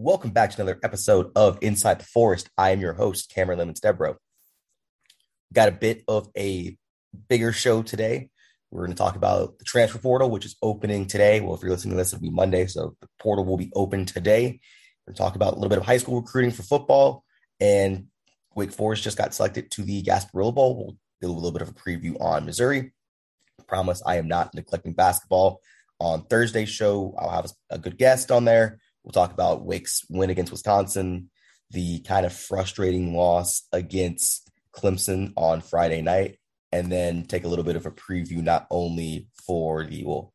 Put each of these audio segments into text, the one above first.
Welcome back to another episode of Inside the Forest. I am your host, Cameron Lemons Debro. Got a bit of a bigger show today. We're going to talk about the transfer portal, which is opening today. Well, if you're listening to this, it'll be Monday. So the portal will be open today. We're going to talk about a little bit of high school recruiting for football. And Wake Forest just got selected to the Gasparilla Bowl. We'll do a little bit of a preview on Missouri. I promise I am not neglecting basketball. On Thursday's show, I'll have a good guest on there. We'll talk about Wake's win against Wisconsin, the kind of frustrating loss against Clemson on Friday night, and then take a little bit of a preview not only for the well,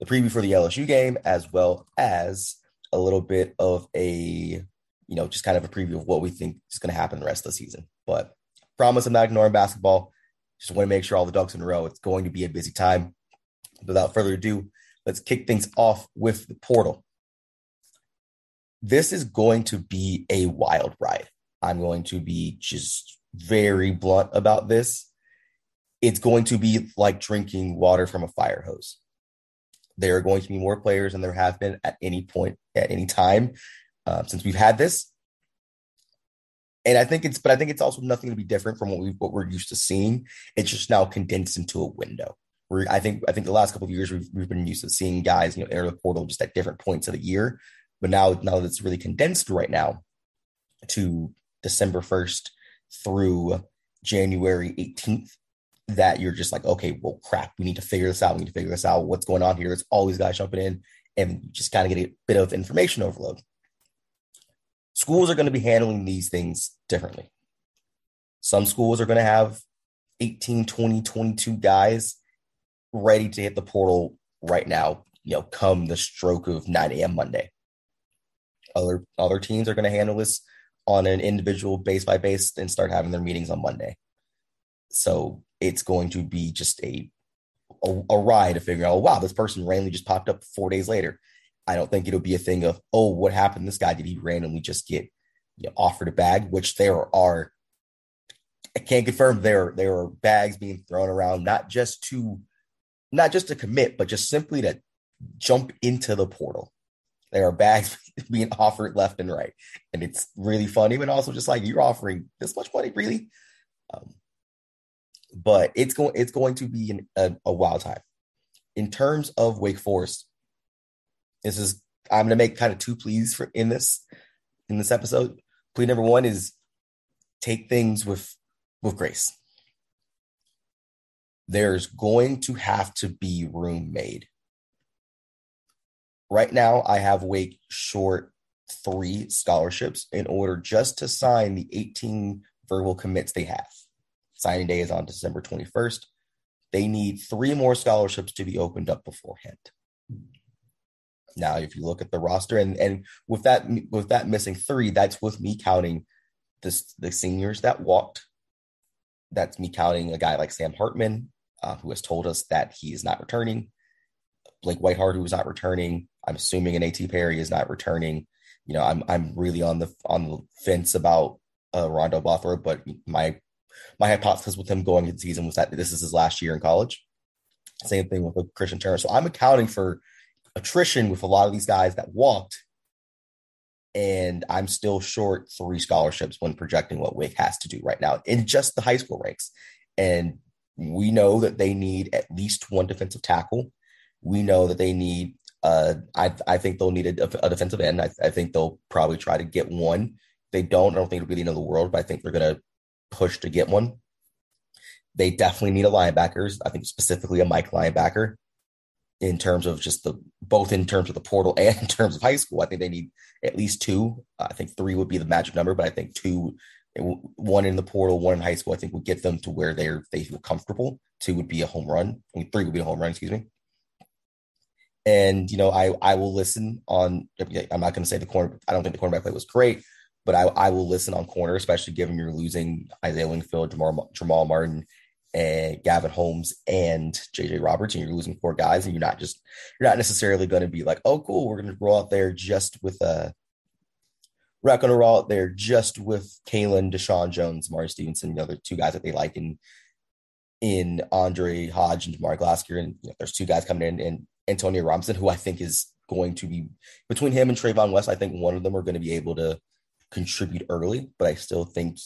the preview for the LSU game as well as a little bit of a you know just kind of a preview of what we think is going to happen the rest of the season. But promise I'm not ignoring basketball. Just want to make sure all the ducks in a row. It's going to be a busy time. Without further ado, let's kick things off with the portal this is going to be a wild ride. I'm going to be just very blunt about this. It's going to be like drinking water from a fire hose. There are going to be more players than there have been at any point, at any time uh, since we've had this. And I think it's, but I think it's also nothing to be different from what we what we're used to seeing. It's just now condensed into a window. Where I think I think the last couple of years we've, we've been used to seeing guys, you know, enter the portal just at different points of the year. But now, now that it's really condensed right now to December 1st through January 18th, that you're just like, okay, well, crap, we need to figure this out. We need to figure this out. What's going on here? It's all these guys jumping in and just kind of get a bit of information overload. Schools are going to be handling these things differently. Some schools are going to have 18, 20, 22 guys ready to hit the portal right now, you know, come the stroke of 9 a.m. Monday. Other other teams are going to handle this on an individual base by base and start having their meetings on Monday. So it's going to be just a a, a ride to figure out, oh, wow, this person randomly just popped up four days later. I don't think it'll be a thing of, oh, what happened? This guy did he randomly just get you know, offered a bag? Which there are. I can't confirm there there are bags being thrown around, not just to not just to commit, but just simply to jump into the portal. There are bags being offered left and right, and it's really funny, but also just like you're offering this much money, really. Um, but it's going it's going to be an, a, a wild time in terms of Wake Forest. This is I'm to make kind of two pleas for in this in this episode. Plea number one is take things with with grace. There's going to have to be room made Right now, I have Wake short three scholarships in order just to sign the 18 verbal commits they have. Signing day is on December 21st. They need three more scholarships to be opened up beforehand. Now, if you look at the roster, and and with that with that missing three, that's with me counting this the seniors that walked. That's me counting a guy like Sam Hartman, uh, who has told us that he is not returning. Blake Whiteheart, who is not returning. I'm assuming an AT Perry is not returning. You know, I'm I'm really on the on the fence about uh, Rondo Bothroyd, but my my hypothesis with him going into the season was that this is his last year in college. Same thing with Christian Turner. So I'm accounting for attrition with a lot of these guys that walked, and I'm still short three scholarships when projecting what Wake has to do right now in just the high school ranks. And we know that they need at least one defensive tackle. We know that they need uh, I I think they'll need a, a defensive end. I, I, think they'll probably try to get one. they don't. I don't think it'll be the end of the world, but I think they're going to push to get one. They definitely need a linebackers. I think specifically a Mike linebacker in terms of just the both in terms of the portal and in terms of high school. I think they need at least two. I think three would be the magic number, but I think two, one in the portal, one in high school, I think would get them to where they're they feel comfortable. Two would be a home run. I mean, three would be a home run. Excuse me and you know I I will listen on. I'm not going to say the corner. I don't think the cornerback play was great, but I I will listen on corner, especially given you're losing Isaiah Wingfield, Jamal, Jamal Martin, and Gavin Holmes and JJ Roberts, and you're losing four guys, and you're not just you're not necessarily going to be like, oh cool, we're going to roll out there just with a. Uh, we're not going to roll out there just with Caelen, Deshaun Jones, Mari Stevenson, the other two guys that they like in in Andre Hodge and Jamar Glasker. And you know, there's two guys coming in and Antonio Robinson, who I think is going to be between him and Trayvon West. I think one of them are going to be able to contribute early, but I still think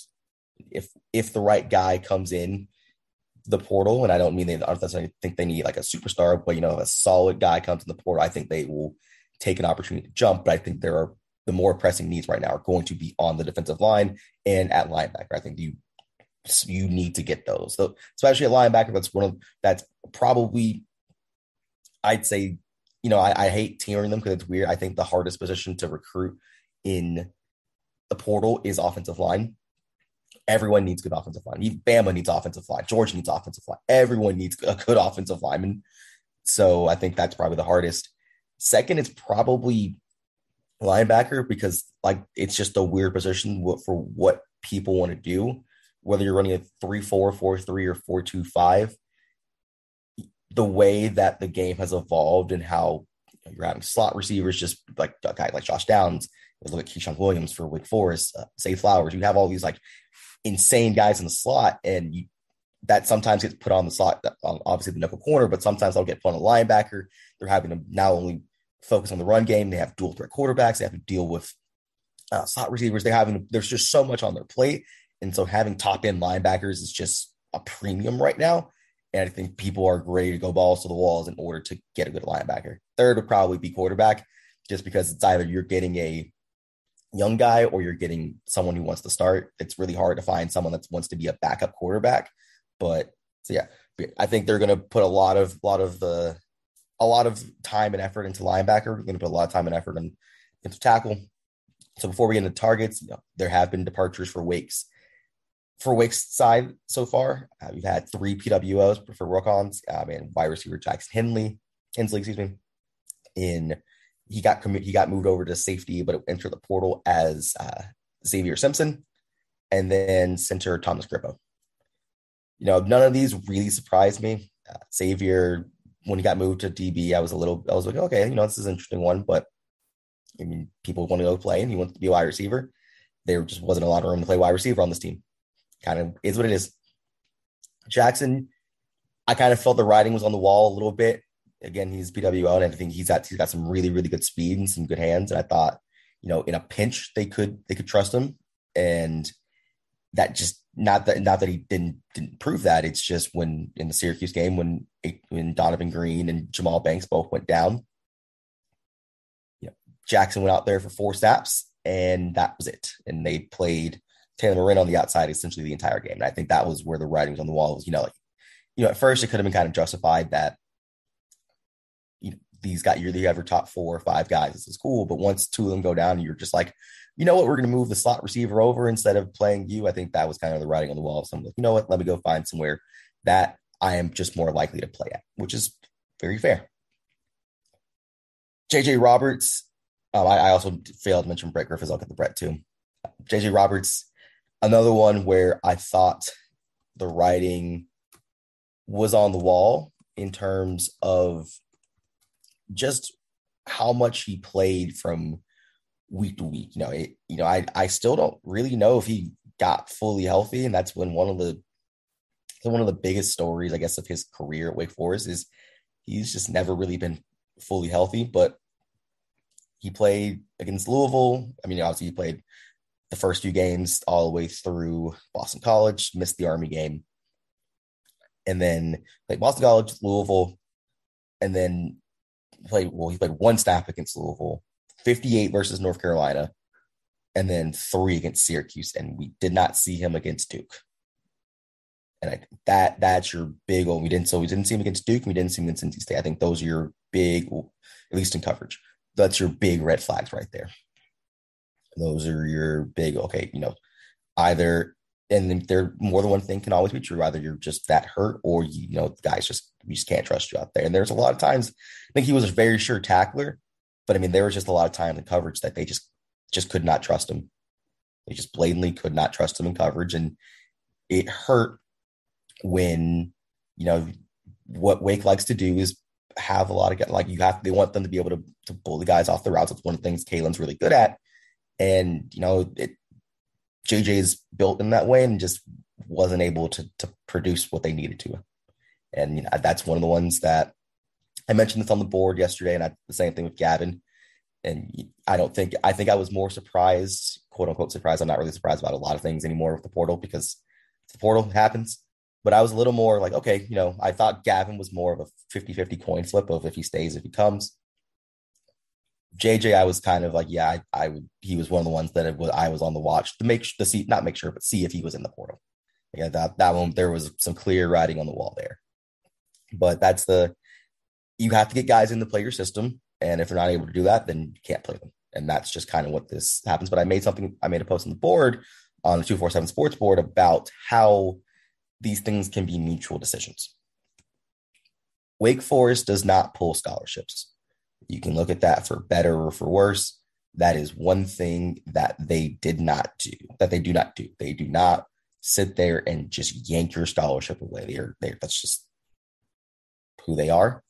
if if the right guy comes in the portal, and I don't mean they I don't necessarily think they need like a superstar, but you know, a solid guy comes in the portal, I think they will take an opportunity to jump. But I think there are the more pressing needs right now are going to be on the defensive line and at linebacker. I think you you need to get those. So especially at linebacker, that's one of that's probably I'd say, you know, I, I hate tearing them because it's weird. I think the hardest position to recruit in the portal is offensive line. Everyone needs good offensive line. Bama needs offensive line. Georgia needs offensive line. Everyone needs a good offensive lineman. So I think that's probably the hardest. Second, it's probably linebacker because like it's just a weird position for what people want to do. Whether you're running a three four, four three, or four two five, the way that the game has evolved and how you're having slot receivers, just like a guy like Josh Downs, look at Ke'Shawn Williams for Wake Forest, uh, Zay Flowers. You have all these like insane guys in the slot, and you, that sometimes gets put on the slot, obviously the nickel corner, but sometimes they'll get put on a linebacker. They're having to now only focus on the run game, they have dual threat quarterbacks, they have to deal with uh, slot receivers. They're having there's just so much on their plate, and so having top end linebackers is just a premium right now. And I think people are ready to go balls to the walls in order to get a good linebacker. Third would probably be quarterback, just because it's either you're getting a young guy or you're getting someone who wants to start. It's really hard to find someone that wants to be a backup quarterback. But so yeah, I think they're going to put a lot of lot of the a lot of time and effort into linebacker. We're going to put a lot of time and effort in, into tackle. So before we get into targets, you know, there have been departures for Wakes. For Wake's side so far, uh, we've had three PWOs for rook-ons. Um, and wide receiver Jackson Henley, Hensley, excuse me, in he got he got moved over to safety, but it entered the portal as uh, Xavier Simpson, and then center Thomas Grippo. You know, none of these really surprised me. Uh, Xavier, when he got moved to DB, I was a little, I was like, okay, you know, this is an interesting one, but I mean, people want to go play, and he wants to be a wide receiver. There just wasn't a lot of room to play wide receiver on this team. Kind of is what it is. Jackson, I kind of felt the writing was on the wall a little bit again, he's PWO, and I think he's got he's got some really really good speed and some good hands. And I thought, you know, in a pinch they could they could trust him, and that just not that not that he didn't didn't prove that. It's just when in the Syracuse game when when Donavon Greene and Jahmal Banks both went down, you know, Jackson went out there for four snaps, and that was it. And they played Taylor Morin on the outside essentially the entire game. And I think that was where the writing was on the wall. Was you know like you know at first it could have been kind of justified that these guys, you're the ever top four or five guys. This is cool. But once two of them go down, you're just like, you know what, we're going to move the slot receiver over instead of playing you. I think that was kind of the writing on the wall. So I'm like, you know what, let me go find somewhere that I am just more likely to play at, which is very fair. JJ Roberts, um, I, I, also failed to mention Brett Griffis. I'll get the Brett too. JJ Roberts, another one where I thought the writing was on the wall in terms of just how much he played from week to week. You know, it, you know, I I still don't really know if he got fully healthy, and that's when one of the one of the biggest stories, I guess, of his career at Wake Forest is he's just never really been fully healthy. But he played against Louisville. I mean, obviously he played the first few games all the way through Boston College, missed the Army game, and then played Boston College, Louisville, and then played well, he played one snap against Louisville, 58 versus North Carolina, and then three against Syracuse, and we did not see him against Duke. And I think that that's your big old. We didn't so we didn't see him against Duke. We didn't see him against NC State. I think those are your big, at least in coverage. That's your big red flags right there. Those are your big okay. You know, either and there more than one thing can always be true. Either you're just that hurt, or you, know, the guys just we just can't trust you out there. And there's a lot of times I think he was a very sure tackler, but I mean there was just a lot of time in coverage that they just just could not trust him. They just blatantly could not trust him in coverage, and it hurt when you know what Wake likes to do is have a lot of like you have they want them to be able to to pull the guys off the routes. That's one of the things Caelen's really good at, and you know it JJ is built in that way and just wasn't able to to produce what they needed to. And you know, that's one of the ones that I mentioned this on the board yesterday, and I, the same thing with Gavin. And I don't think I think I was more surprised, quote unquote surprised. I'm not really surprised about a lot of things anymore with the portal because the portal happens. But I was a little more like, okay, you know, I thought Gavin was more of a 50 50 coin flip of if he stays, if he comes. JJ, I was kind of like, yeah, I, I would. He was one of the ones that was, I was on the watch to make to see, not make sure, but see if he was in the portal. Yeah, that that one there was some clear writing on the wall there. But that's the you have to get guys in the player system, and if they're not able to do that, then you can't play them. And that's just kind of what this happens. But I made something. I made a post on the board on the two four seven sports board about how these things can be mutual decisions. Wake Forest does not pull scholarships. You can look at that for better or for worse. That is one thing that they did not do, that they do not do. They do not sit there and just yank your scholarship away. They're, they're that's just who they are.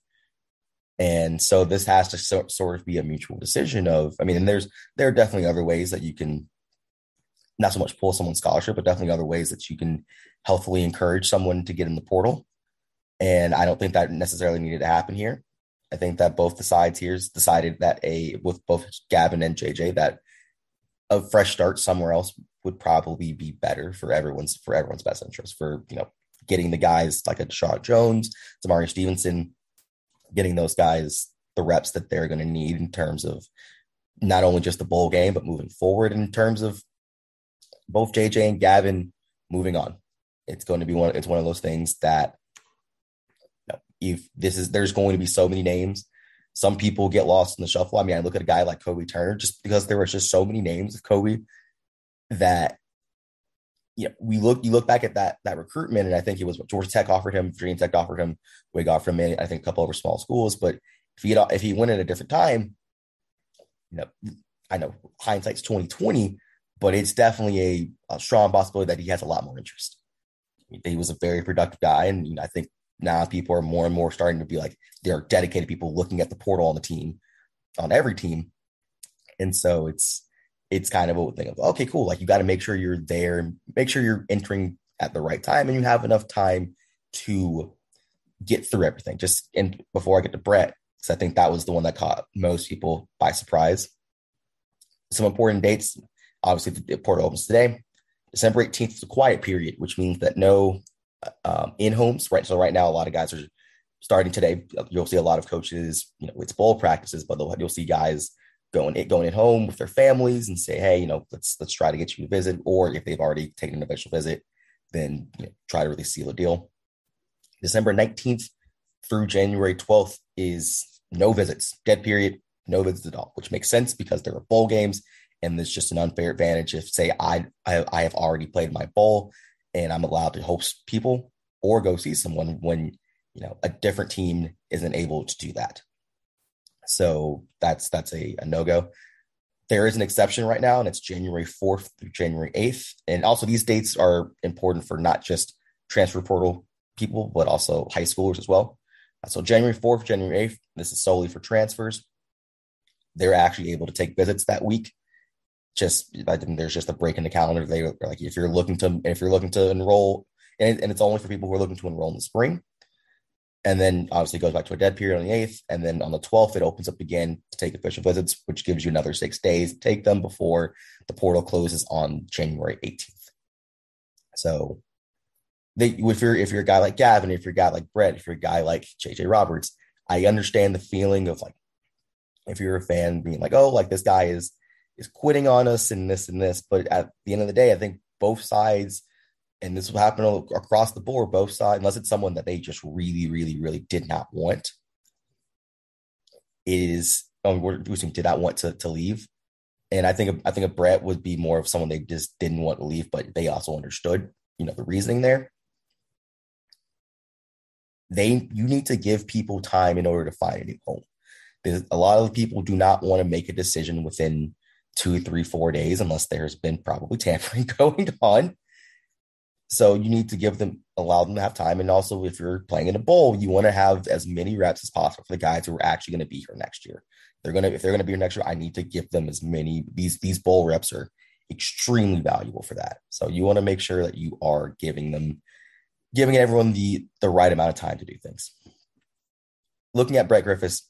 And so this has to so, sort of be a mutual decision of, I mean, and there's there are definitely other ways that you can not so much pull someone's scholarship, but definitely other ways that you can healthily encourage someone to get in the portal. And I don't think that necessarily needed to happen here. I think that both the sides here decided that a with both Gavin and JJ that a fresh start somewhere else would probably be better for everyone's for everyone's best interest for you know getting the guys like a Deshaun Jones, Tamari Stevenson, getting those guys the reps that they're going to need in terms of not only just the bowl game but moving forward in terms of both JJ and Gavin moving on. It's going to be one. It's one of those things that if this is there's going to be so many names. Some people get lost in the shuffle. I mean, I look at a guy like Kobe Turner just because there was just so many names of Kobe that you know, we look you look back at that that recruitment, and I think it was what Georgia Tech offered him, Virginia Tech offered him, we got from I think a couple other small schools. But if he had, if he went at a different time, you know, I know hindsight's twenty twenty, but it's definitely a, a, strong possibility that he has a lot more interest. He was a very productive guy, and you know, I think now people are more and more starting to be like they're dedicated people looking at the portal on the team, on every team, and so it's it's kind of a thing of okay, cool. Like you got to make sure you're there make sure you're entering at the right time, and you have enough time to get through everything. Just and before I get to Brett, because I think that was the one that caught most people by surprise. Some important dates. Obviously, the portal opens today. December 18th is a quiet period, which means that no um, in homes, right? So right now, a lot of guys are starting today. You'll see a lot of coaches, you know, it's bowl practices, but you'll see guys going it going at home with their families and say, hey, you know, let's let's try to get you a visit. Or if they've already taken an official visit, then you know, try to really seal a deal. December 19th through January 12th is no visits, dead period, no visits at all, which makes sense because there are bowl games and there's just an unfair advantage if say I, I I have already played my bowl and I'm allowed to host people or go see someone when you know a different team isn't able to do that. So that's that's a, a no go. There is an exception right now, and it's January 4th through January 8th. And also, these dates are important for not just transfer portal people, but also high schoolers as well. So, January 4th, January 8th, this is solely for transfers. They're actually able to take visits that week just I think there's just a break in the calendar. They like if you're looking to if you're looking to enroll, and, and it's only for people who are looking to enroll in the spring. And then obviously goes back to a dead period on the 8th. And then on the 12th, it opens up again to take official visits, which gives you another six days to take them before the portal closes on January 18th. So they, if you're if you're a guy like Gavin, if you're a guy like Brett, if you're a guy like JJ Roberts, I understand the feeling of like if you're a fan being like, oh, like this guy is is quitting on us and this and this. But at the end of the day, I think both sides, and this will happen across the board, both sides, unless it's someone that they just really, really, really did not want, is um, we're did not want to, to leave. And I think I think a Brett would be more of someone they just didn't want to leave, but they also understood, you know, the reasoning there. They you need to give people time in order to find a new home. There's, a lot of people do not want to make a decision within two, three, four days, unless there's been probably tampering going on. So you need to give them, allow them to have time. And also, if you're playing in a bowl, you want to have as many reps as possible for the guys who are actually going to be here next year. They're gonna, if they're going to be here next year, I need to give them as many. These these bowl reps are extremely valuable for that. So you want to make sure that you are giving them, giving everyone the the right amount of time to do things. looking at Brett Griffis,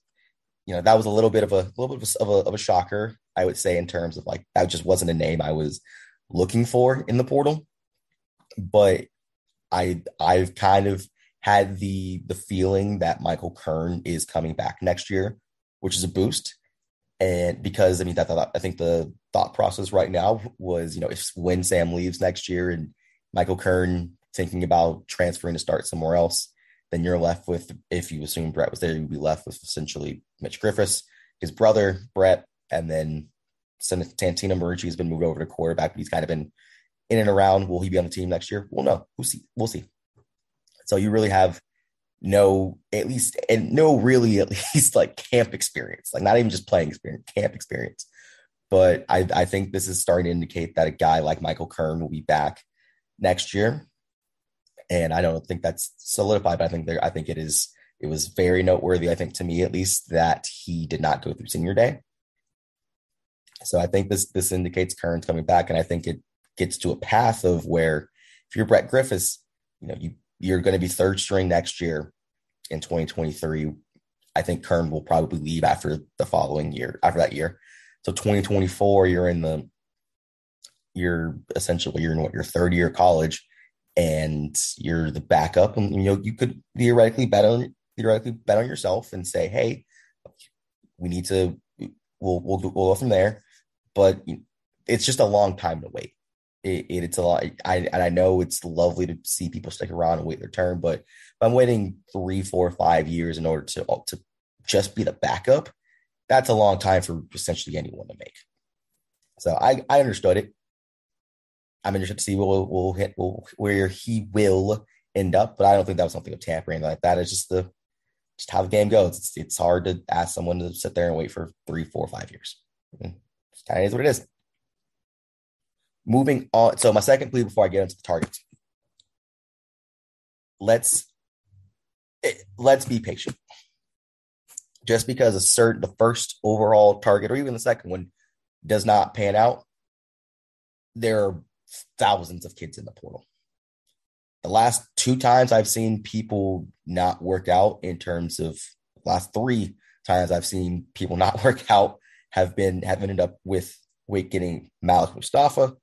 you know, that was a little bit of a little bit of a, of a, shocker, I would say, in terms of like that just wasn't a name I was looking for in the portal. But I I've kind of had the the feeling that Michael Kern is coming back next year, which is a boost. And because I mean that, I think the thought process right now was, you know, if when Sam leaves next year and Michael Kern thinking about transferring to start somewhere else, then you're left with, if you assume Brett was there, you'd be left with essentially Mitch Griffis, his brother, Brett, and then Santino Marucci has been moved over to quarterback, but he's kind of been in and around. Will he be on the team next year? We'll know. We'll see. We'll see. So you really have no, at least, and no really at least like camp experience, like not even just playing experience, camp experience. But I, I think this is starting to indicate that a guy like Michael Kern will be back next year and I don't think that's solidified. But I think there, I think it is. It was very noteworthy. I think to me, at least, that he did not go through senior day. So I think this this indicates Kern's coming back, and I think it gets to a path of where if you're Brett Griffis, you know you you're going to be third string next year in 2023. I think Kern will probably leave after the following year, after that year. So 2024, you're in the you're essentially you're in what your third year college and you're the backup, and you know you could theoretically bet on theoretically bet on yourself and say, hey, we need to we'll we'll, we'll go from there. But it's just a long time to wait. It, it, it's a lot. I and I know it's lovely to see people stick around and wait their turn, but if I'm waiting three, four, five years in order to to just be the backup, that's a long time for essentially anyone to make. So I I understood it. I'm interested to see we'll, we'll hit we'll, where he will end up, but I don't think that was something of tampering like that. It's just the just how the game goes. It's it's hard to ask someone to sit there and wait for three, four, five years. Mm-hmm. It kind of is what it is. Moving on. So my second plea before I get into the targets. Let's eh, let's be patient. Just because a certain the first overall target or even the second one does not pan out, there are thousands of kids in the portal. The last two times I've seen people not work out in terms of last three times I've seen people not work out have been have ended up with Wake getting Malik Mustapha,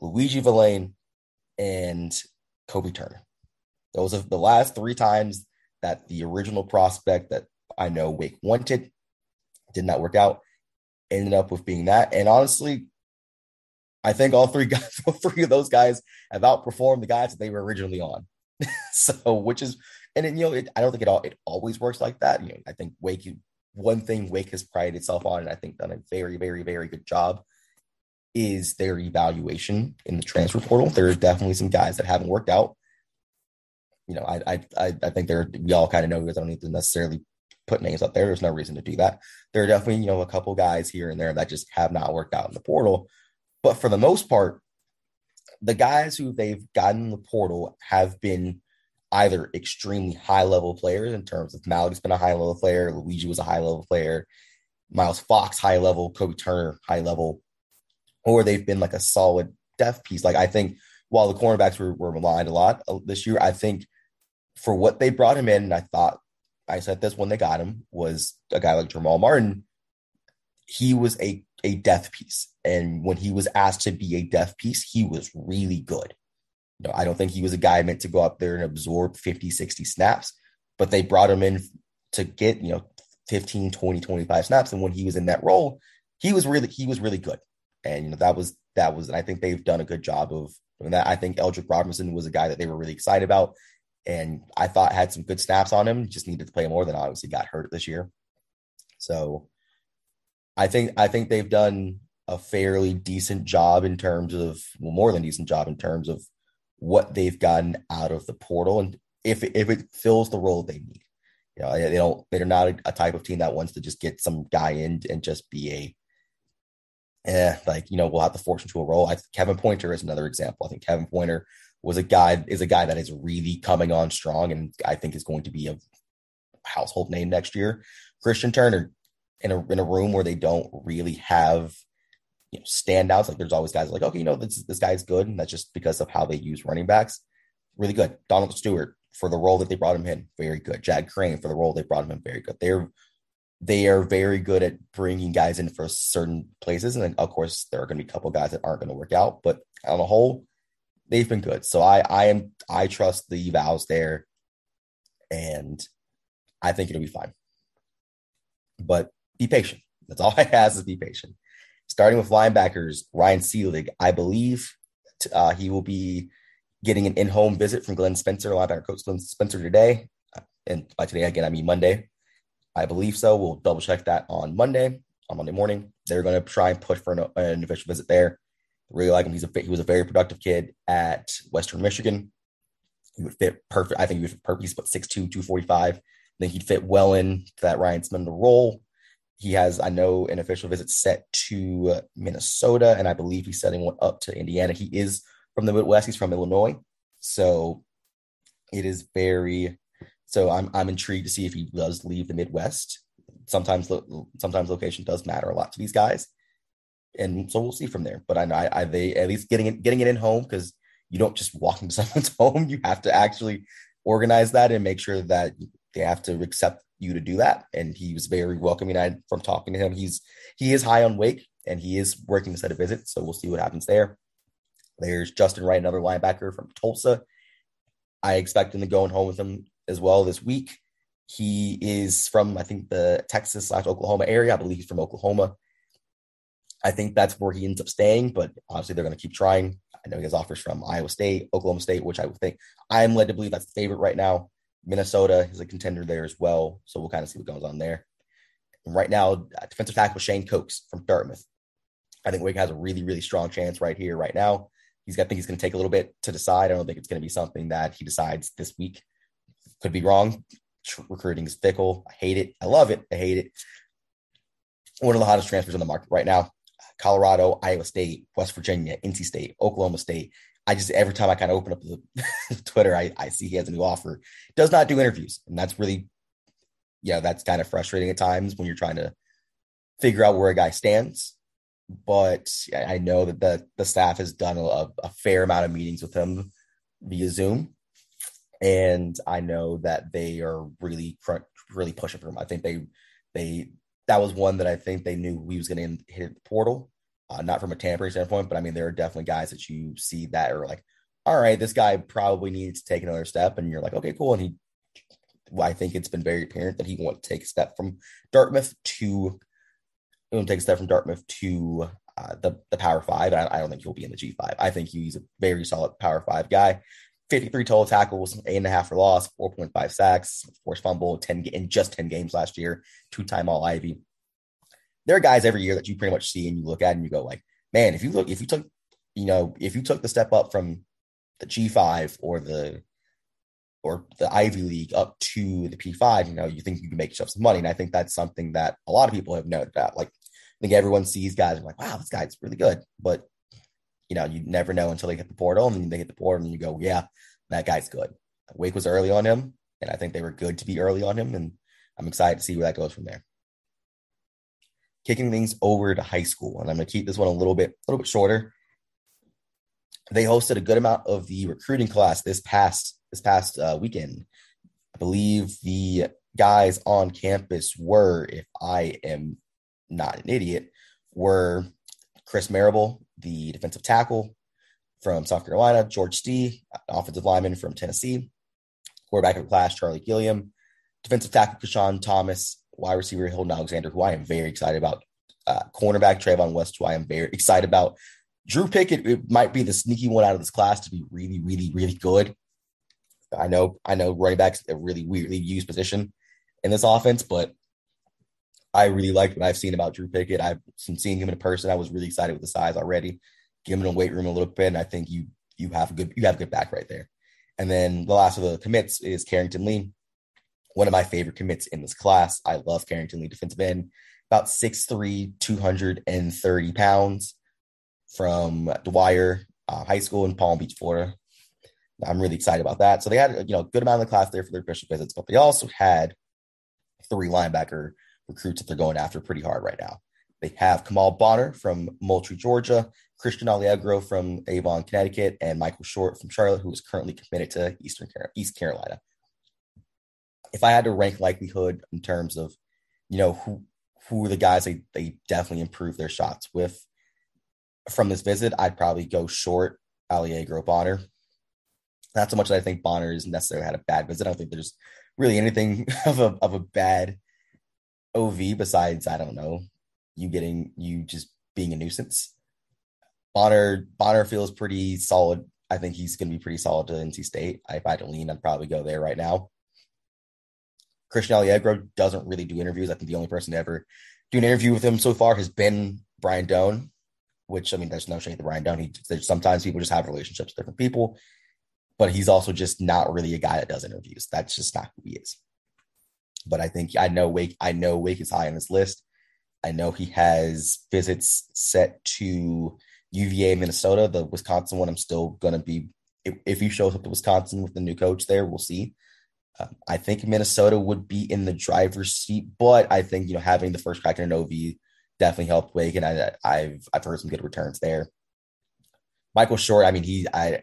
Luigi Vilain, and Kobe Turner. Those are the last three times that the original prospect that I know Wake wanted did not work out. Ended up with being that. And honestly, I think all three guys, all three of those guys have outperformed the guys that they were originally on. so, which is, and then, you know, it, I don't think it all it always works like that. You know, I think Wake, one thing Wake has prided itself on, and I think done a very, very, very good job, is their evaluation in the transfer portal. There are definitely some guys that haven't worked out. You know, I I I think there we all kind of know because I don't need to necessarily put names up there. There's no reason to do that. There are definitely you know a couple guys here and there that just have not worked out in the portal but for the most part, the guys who they've gotten in the portal have been either extremely high level players in terms of Malik's been a high level player, Luigi was a high level player, Miles Fox high level, Kobe Turner high level, or they've been like a solid depth piece. Like I think while the cornerbacks were, were maligned a lot uh, this year, I think for what they brought him in, and I thought I said this when they got him was a guy like Jamal Martin. He was a a death piece. And when he was asked to be a death piece, he was really good. You know, I don't think he was a guy meant to go up there and absorb 50, 60 snaps, but they brought him in to get, you know, 15, 20, 25 snaps. And when he was in that role, he was really, he was really good. And, you know, that was, that was, and I think they've done a good job of that. I think Eldrick Robinson was a guy that they were really excited about. And I thought had some good snaps on him, just needed to play more than obviously got hurt this year. So I think I think they've done a fairly decent job in terms of well, more than decent job in terms of what they've gotten out of the portal and if if it fills the role they need. You know, they don't they're not a, a type of team that wants to just get some guy in and just be a eh, like you know we'll have to force into a role. I, Kevin Pointer is another example. I think Kevin Pointer was a guy is a guy that is really coming on strong and I think is going to be a household name next year. Christian Turner in a in a room where they don't really have you know, standouts. Like there's always guys like, okay, you know, this this guy's good, and that's just because of how they use running backs. Really good. Donald Stewart, for the role that they brought him in, very good. Jag Crane for the role they brought him in, very good. They're they are very good at bringing guys in for certain places, and of course there are going to be a couple guys that aren't going to work out. But on the whole, they've been good. So I I am I trust the vows there, and I think it'll be fine. But be patient. That's all I ask is be patient. Starting with linebackers, Ryan Seelig, I believe uh, he will be getting an in-home visit from Glenn Spencer, linebacker coach Glenn Spencer today. And by today, again, I mean Monday. I believe so. We'll double check that on Monday, on Monday morning. They're going to try and push for an, an official visit there. Really like him. He's a he was a very productive kid at Western Michigan. He would fit perfect. I think he would fit perfect. He's about 6'2", 245. I think he'd fit well into that Ryan Smith role. He has, I know, an official visit set to Minnesota, and I believe he's setting one up to Indiana. He is from the Midwest. He's from Illinois, so it is very. So I'm I'm intrigued to see if he does leave the Midwest. Sometimes sometimes location does matter a lot to these guys, and so we'll see from there. But I know I, I they at least getting it getting it in home because you don't just walk into someone's home. You have to actually organize that and make sure that they have to accept you to do that. And he was very welcoming. I from talking to him, he's he is high on Wake and he is working to set a visit. So we'll see what happens there. There's Justin Wright, another linebacker from Tulsa. I expect him to go home with him as well this week. He is from, I think, the Texas slash Oklahoma area. I believe he's from Oklahoma. I think that's where he ends up staying, but obviously they're going to keep trying. I know he has offers from Iowa State, Oklahoma State, which I would think I'm led to believe that's the favorite right now. Minnesota is a contender there as well. So we'll kind of see what goes on there. And right now, defensive tackle Shane Cokes from Dartmouth. I think Wake has a really, really strong chance right here, right now. He's got, I think he's going to take a little bit to decide. I don't think it's going to be something that he decides this week. Could be wrong. Recruiting is fickle. I hate it. I love it. I hate it. One of the hottest transfers on the market right now. Colorado, Iowa State, West Virginia, NC State, Oklahoma State. I just every time I kind of open up the Twitter, I, I see he has a new offer. Does not do interviews, and that's really, yeah, that's kind of frustrating at times when you're trying to figure out where a guy stands but I know that the the staff has done a, a fair amount of meetings with him via Zoom, and I know that they are really really pushing for him. I think they they that was one that I think they knew he was going to hit the portal, uh, not from a tampering standpoint, but I mean there are definitely guys that you see that are like, all right, this guy probably needs to take another step, and you're like, okay, cool, and he. I think it's been very apparent that he to take a step from Dartmouth to going to take a step from Dartmouth to uh, the the Power Five. I, I, don't think he'll be in the G five. I think he's a very solid Power Five guy. Fifty three total tackles, eight and a half for loss, four point five sacks, forced fumble, ten in just ten games last year, two time All Ivy. There are guys every year that you pretty much see and you look at and you go like, man, if you look, if you took, you know, if you took the step up from the G five or the or the Ivy League up to the P5, you know, you think you can make yourself some money. And I think that's something that a lot of people have noted that. Like I think everyone sees guys like, wow, this guy's really good. But you know, you never know until they hit the portal, and then they hit the portal, and you go, yeah, that guy's good. Wake was early on him, and I think they were good to be early on him, and I'm excited to see where that goes from there. Kicking things over to high school, and I'm going to keep this one a little bit, a little bit shorter. They hosted a good amount of the recruiting class this past this past uh, weekend. I believe the guys on campus were, if I am not an idiot, were Chris Marable, the defensive tackle from South Carolina, George Stee, offensive lineman from Tennessee, quarterback of class, Charlie Gilliam, defensive tackle, Kashawn Thomas, wide receiver, Hilton Alexander, who I am very excited about, uh, cornerback, Trayvon West, who I am very excited about. Drew Pickett it might be the sneaky one out of this class to be really, really, really good. I know, I know running back's a really weirdly used position in this offense, but I really liked what I've seen about Drew Pickett. I've been seeing him in person. I was really excited with the size already. Give him a weight room a little bit, and I think you you have a good you have a good back right there. And then the last of the commits is Carrington Lee, one of my favorite commits in this class. I love Carrington Lee, defensive end, about 6'3", 230 pounds from Dwyer uh, High School in Palm Beach, Florida. I'm really excited about that. So they had you know a good amount of the class there for their official visits, but they also had three linebacker recruits that they're going after pretty hard right now. They have Kamal Bonner from Moultrie, Georgia, Christian Allegro from Avon, Connecticut, and Michael Short from Charlotte, who is currently committed to Eastern East Carolina. If I had to rank likelihood in terms of, you know, who who are the guys they, they definitely improve their shots with from this visit, I'd probably go Short, Allegro, Bonner. Not so much that I think Bonner has necessarily had a bad visit. I don't think there's really anything of a of a bad OV besides I don't know you getting you just being a nuisance. Bonner Bonner feels pretty solid. I think he's going to be pretty solid to NC State. If I had to lean, I'd probably go there right now. Christian Allegro doesn't really do interviews. I think the only person to ever do an interview with him so far has been Brian Dohn, which I mean, there's no shade to Brian Dohn. He, sometimes people just have relationships with different people, but he's also just not really a guy that does interviews. That's just not who he is. But I think I know Wake. I know Wake is high on his list. I know he has visits set to UVA, Minnesota. The Wisconsin one, I'm still going to be, if, if he shows up to Wisconsin with the new coach there, we'll see. Uh, I think Minnesota would be in the driver's seat, but I think, you know, having the first crack in an OV definitely helped Wake, and I, I've, I've heard some good returns there. Michael Short, I mean, he, I,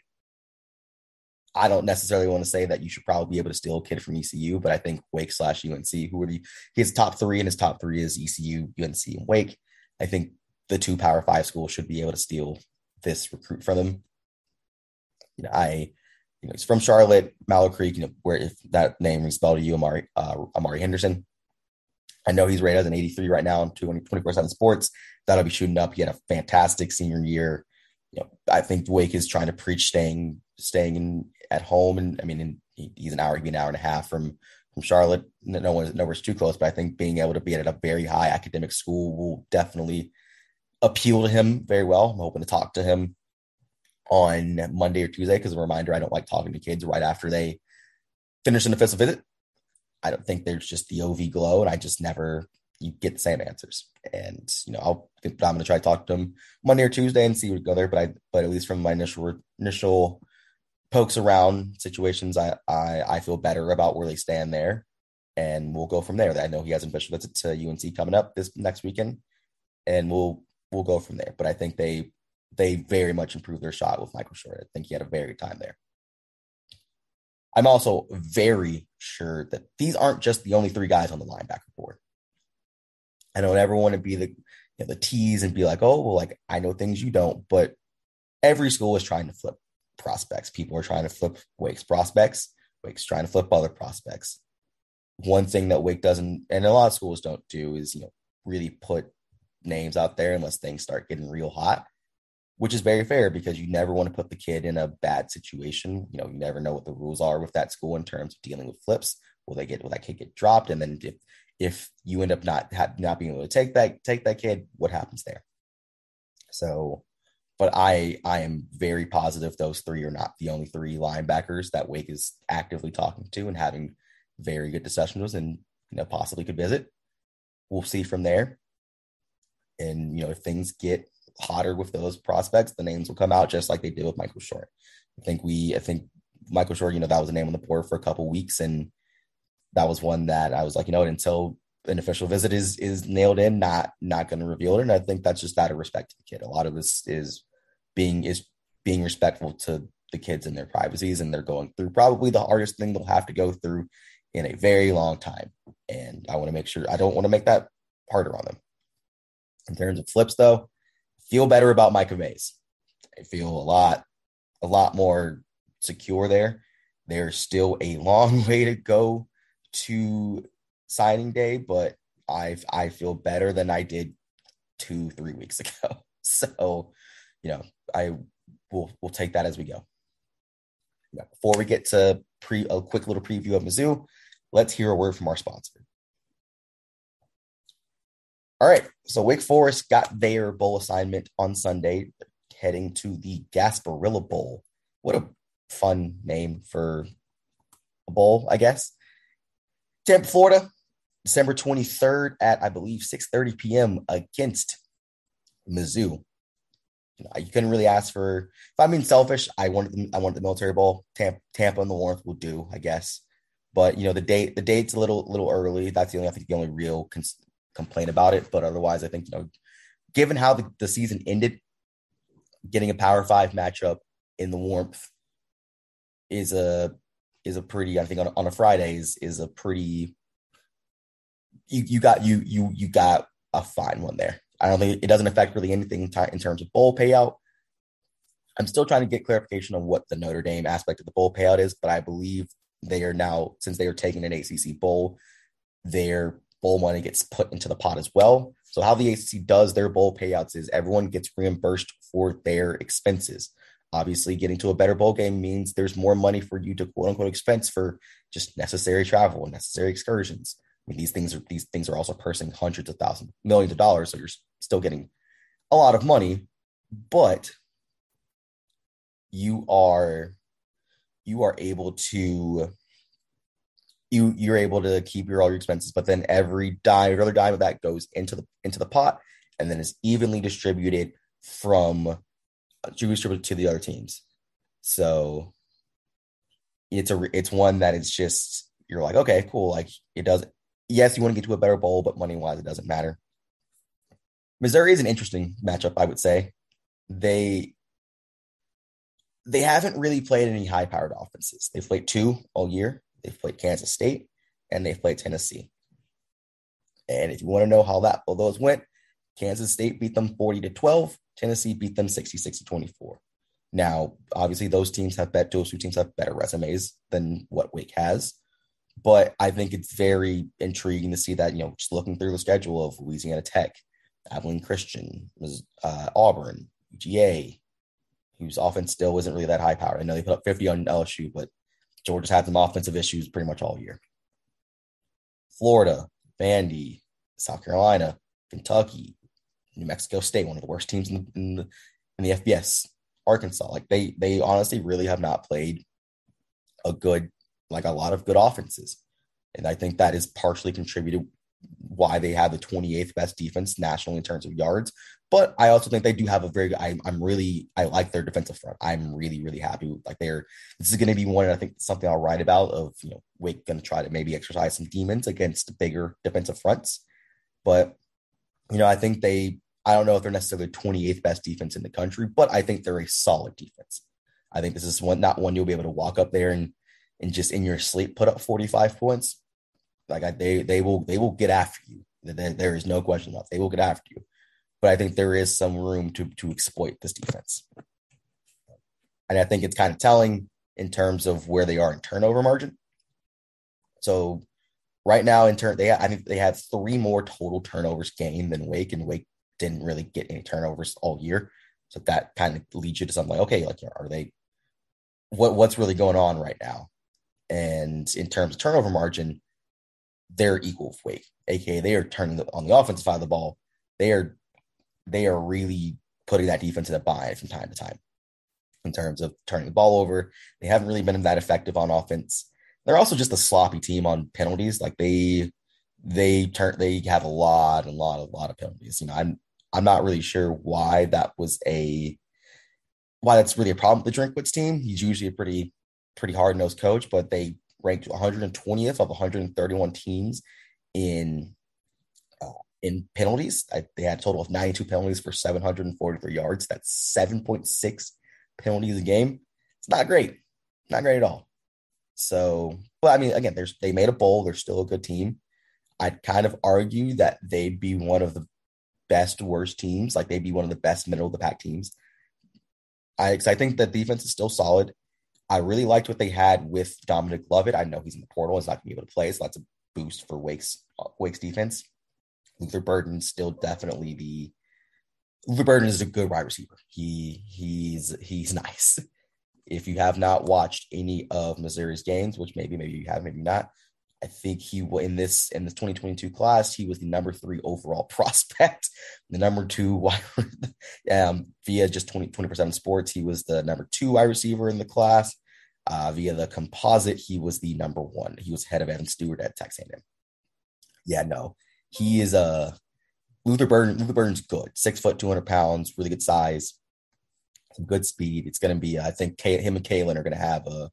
I don't necessarily want to say that you should probably be able to steal a kid from ECU, but I think Wake slash UNC, who are the his top three, and his top three is ECU, UNC, and Wake. I think the two Power Five schools should be able to steal this recruit from them. You know, I, you know, he's from Charlotte, Mallard Creek. You know, where if that name is spelled to you, Amari, uh, Amari Henderson. I know he's rated as an 83 right now on 24 7 sports. That'll be shooting up. He had a fantastic senior year. You know, I think Wake is trying to preach staying staying in at home, and I mean, in, he's an hour, he'd be an hour and a half from from Charlotte. No one's nowhere's too close, but I think being able to be at a very high academic school will definitely appeal to him very well. I'm hoping to talk to him on Monday or Tuesday because a reminder, I don't like talking to kids right after they finish an official visit. I don't think there's just the OV glow, and I just never you get the same answers. And you know, I'll I'm going to try to talk to them Monday or Tuesday and see what go there. But I, but at least from my initial initial pokes around situations, I I, I feel better about where they stand there, and we'll go from there. I know he has an official visit to UNC coming up this next weekend, and we'll we'll go from there. But I think they they very much improved their shot with Michael Short. I think he had a very time there. I'm also very sure that these aren't just the only three guys on the linebacker board. I don't ever want to be the you know, the tease and be like, oh, well, like I know things you don't, but every school is trying to flip prospects. People are trying to flip Wake's prospects. Wake's trying to flip other prospects. One thing that Wake doesn't, and a lot of schools don't do, is you know really put names out there unless things start getting real hot, which is very fair because you never want to put the kid in a bad situation. You know, you never know what the rules are with that school in terms of dealing with flips. Will they get will that kid get dropped? And then if if you end up not not being able to take that take that kid, what happens there? So, but I I am very positive those three are not the only three linebackers that Wake is actively talking to and having very good discussions with, and you know possibly could visit. We'll see from there. And you know, if things get hotter with those prospects, the names will come out just like they did with Michael Short. I think we, I think Michael Short, you know, that was a name on the board for a couple weeks, and that was one that I was like, you know, until an official visit is is nailed in, not not going to reveal it. And I think that's just out of respect to the kid. A lot of this is being is being respectful to the kids and their privacies, and they're going through probably the hardest thing they'll have to go through in a very long time. And I want to make sure I don't want to make that harder on them. In terms of flips, though, feel better about Micah Mays. I feel a lot, a lot more secure there. There's still a long way to go to signing day, but I I feel better than I did two three weeks ago. So, you know, I will we'll take that as we go. Now, before we get to pre a quick little preview of Mizzou, let's hear a word from our sponsor. All right. So Wake Forest got their bowl assignment on Sunday, heading to the Gasparilla Bowl. What a fun name for a bowl, I guess. Tampa, Florida, December 23rd at I believe 6:30 p.m. against Mizzou. You, couldn't really ask for. If I'm being selfish, I wanted the, I wanted the military bowl. Tampa, Tampa and the Warmth will do, I guess. But you know the date the date's a little little early. That's the only I think the only real complain about it. But otherwise, I think, you know, given how the, the season ended getting a Power Five matchup in the warmth is a is a pretty. I think on, on a Friday is is a pretty. You you got you you you got a fine one there. I don't think it doesn't affect really anything in terms of bowl payout. I'm still trying to get clarification on what the Notre Dame aspect of the bowl payout is, but I believe they are now since they are taking an ACC bowl, their bowl money gets put into the pot as well. So how the ACC does their bowl payouts is everyone gets reimbursed for their expenses. Obviously, getting to a better bowl game means there's more money for you to quote unquote expense for just necessary travel and necessary excursions. I mean, these things are these things are also pursing hundreds of thousands, millions of dollars, so you're still getting a lot of money, but you are you are able to you you're able to keep your all your expenses, but then every dime, every other dime of that goes into the into the pot, and then is evenly distributed from uh, distributed to the other teams. So it's a it's one that it's just you're like okay cool like it doesn't yes you want to get to a better bowl but money wise it doesn't matter. Missouri is an interesting matchup I would say they they haven't really played any high powered offenses. They've played two all year. They've played Kansas State and they've played Tennessee. And if you want to know how that all those went, Kansas State beat them 40 to 12. Tennessee beat them 66 to 24. Now, obviously, those teams have bet those two teams have better resumes than what Wake has. But I think it's very intriguing to see that, you know, just looking through the schedule of Louisiana Tech, Abilene Christian, uh, Auburn, UGA, whose offense still isn't really that high powered. I know they put up 50 on LSU, but Georgia's had some offensive issues pretty much all year. Florida, Vandy, South Carolina, Kentucky, New Mexico State, one of the worst teams in the, in the, in the FBS. Arkansas, like they they honestly really have not played a good like a lot of good offenses, and I think that is partially contributed why they have the 28th best defense nationally in terms of yards. But I also think they do have a very. I, I'm really. I like their defensive front. I'm really, really happy. With, like they're. This is going to be one. I think something I'll write about. Of you know, Wake going to try to maybe exercise some demons against bigger defensive fronts. But you know, I think they. I don't know if they're necessarily 28th best defense in the country, but I think they're a solid defense. I think this is one not one you'll be able to walk up there and and just in your sleep put up 45 points. Like I, they they will they will get after you. There, there is no question about it. they will get after you but I think there is some room to to exploit this defense. And I think it's kind of telling in terms of where they are in turnover margin. So right now, in turn, they I think they have three more total turnovers gained than Wake, and Wake didn't really get any turnovers all year. So that kind of leads you to something like, okay, like are they what what's really going on right now? And in terms of turnover margin, they're equal with Wake, aka they are turning the, on the offensive side of the ball. They are they are really putting that defense in a bind from time to time in terms of turning the ball over. They haven't really been that effective on offense. They're also just a sloppy team on penalties. Like they they turn they have a lot and lot a lot of penalties. You know, I'm I'm not really sure why that was a why that's really a problem with the Drinkwitz team. He's usually a pretty pretty hard nosed coach, but they ranked 120th of 131 teams in in penalties. They had a total of 92 penalties for 743 yards. That's 7.6 penalties a game. It's not great. Not great at all. So, but I mean, again, there's they made a bowl. They're still a good team. I'd kind of argue that they'd be one of the best worst teams. Like they'd be one of the best middle of the pack teams. I, I think the defense is still solid. I really liked what they had with Dominic Lovett. I know he's in the portal. He's not going to be able to play, so that's a boost for Wake's uh, Wake's defense. Luther Burden still definitely the Luther Burden is a good wide receiver. He he's he's nice. If you have not watched any of Missouri's games, which maybe maybe you have, maybe not, I think he will in this in this 2022 class, he was the number three overall prospect, the number two um, via just 20 percent sports. He was the number two wide receiver in the class. Uh, via the composite, he was the number one. He was head of Evan Stewart at Texas A&M. Yeah, no, he is a Luther Burden. Luther Burden's good, six foot, two hundred pounds, really good size, some good speed. It's going to be, I think, Kay, him and Caelen are going to have a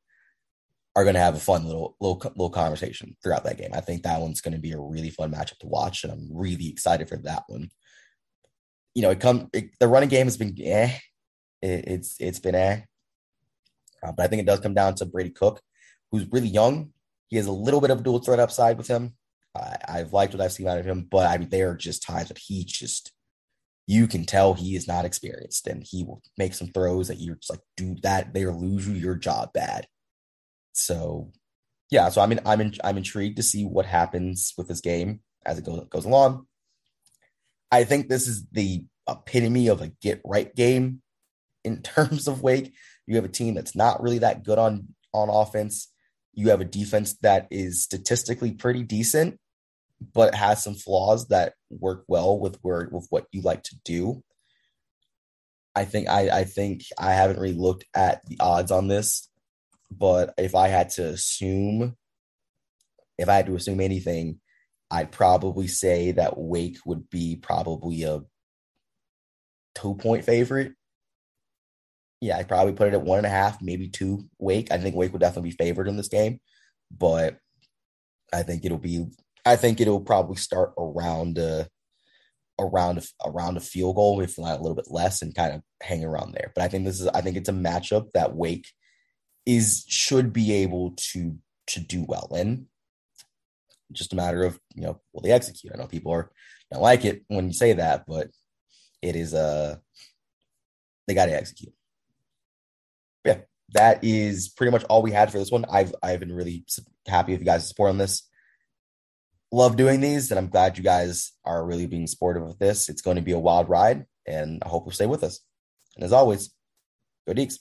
are going to have a fun little little little conversation throughout that game. I think that one's going to be a really fun matchup to watch, and I'm really excited for that one. You know, it come it, the running game has been eh. it, it's it's been a. Uh, but I think it does come down to Brady Cook, who's really young. He has a little bit of dual threat upside with him. I, have liked what I've seen out of him, but I mean, there are just times that he just you can tell he is not experienced and he will make some throws that you're just like, dude, that they lose you your job bad. So yeah, so I mean I'm in, I'm intrigued to see what happens with this game as it goes goes along. I think this is the epitome of a get right game in terms of Wake. You have a team that's not really that good on on offense. You have a defense that is statistically pretty decent, but has some flaws that work well with where with what you like to do. I think I, I think I haven't really looked at the odds on this, but if I had to assume, if I had to assume anything, I'd probably say that Wake would be probably a two point favorite. Yeah, I'd probably put it at one and a half, maybe two. Wake. I think Wake would definitely be favored in this game, but I think it'll be I think it'll probably start around a around a, around a field goal, if not a little bit less, and kind of hang around there. But I think this is I think it's a matchup that Wake is should be able to to do well in. Just a matter of you know will they execute? I know people are don't like it when you say that, but it is a uh, they got to execute. Yeah, that is pretty much all we had for this one. I've I've been really happy with you guys' support on this love doing these, and I'm glad you guys are really being supportive of this. It's going to be a wild ride, and I hope you'll stay with us. And as always, go Deacs.